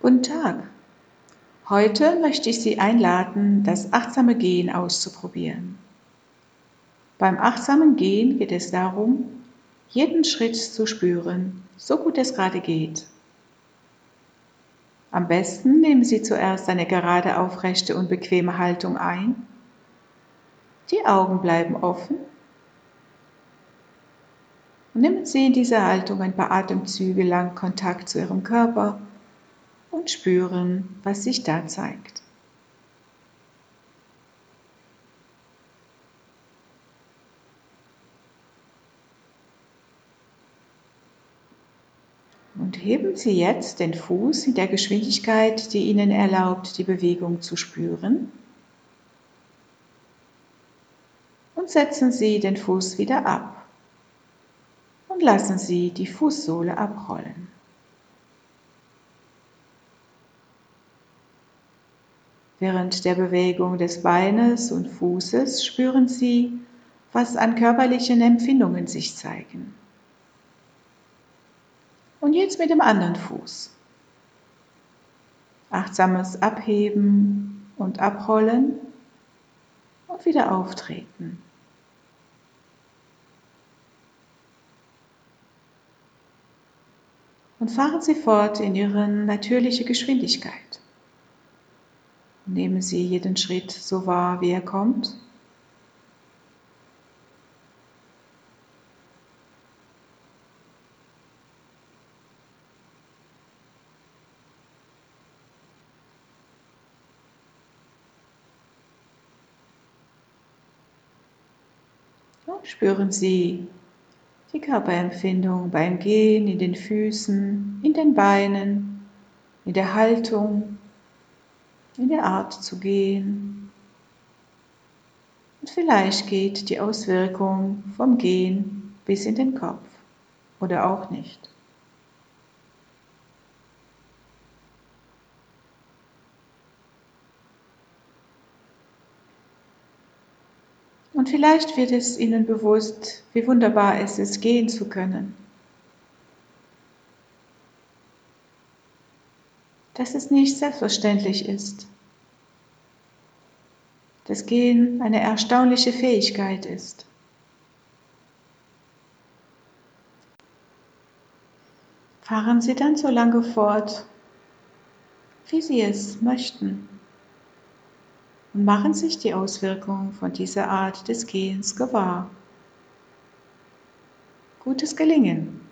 Guten Tag. Heute möchte ich Sie einladen, das achtsame Gehen auszuprobieren. Beim achtsamen Gehen geht es darum, jeden Schritt zu spüren, so gut es gerade geht. Am besten nehmen Sie zuerst eine gerade, aufrechte und bequeme Haltung ein. Die Augen bleiben offen. Und nehmen Sie in dieser Haltung ein paar Atemzüge lang Kontakt zu Ihrem Körper und spüren, was sich da zeigt. Und heben Sie jetzt den Fuß in der Geschwindigkeit, die Ihnen erlaubt, die Bewegung zu spüren. Und setzen Sie den Fuß wieder ab. Und lassen Sie die Fußsohle abrollen. Während der Bewegung des Beines und Fußes spüren Sie, was an körperlichen Empfindungen sich zeigen. Und jetzt mit dem anderen Fuß. Achtsames Abheben und Abrollen und wieder auftreten. Und fahren Sie fort in Ihre natürliche Geschwindigkeit. Nehmen Sie jeden Schritt so wahr, wie er kommt. Und spüren Sie die Körperempfindung beim Gehen in den Füßen, in den Beinen, in der Haltung, in der Art zu gehen. Und vielleicht geht die Auswirkung vom Gehen bis in den Kopf oder auch nicht. Und vielleicht wird es Ihnen bewusst, wie wunderbar es ist, gehen zu können. dass es nicht selbstverständlich ist. Dass Gehen eine erstaunliche Fähigkeit ist. Fahren Sie dann so lange fort, wie Sie es möchten und machen sich die Auswirkungen von dieser Art des Gehens gewahr. Gutes Gelingen!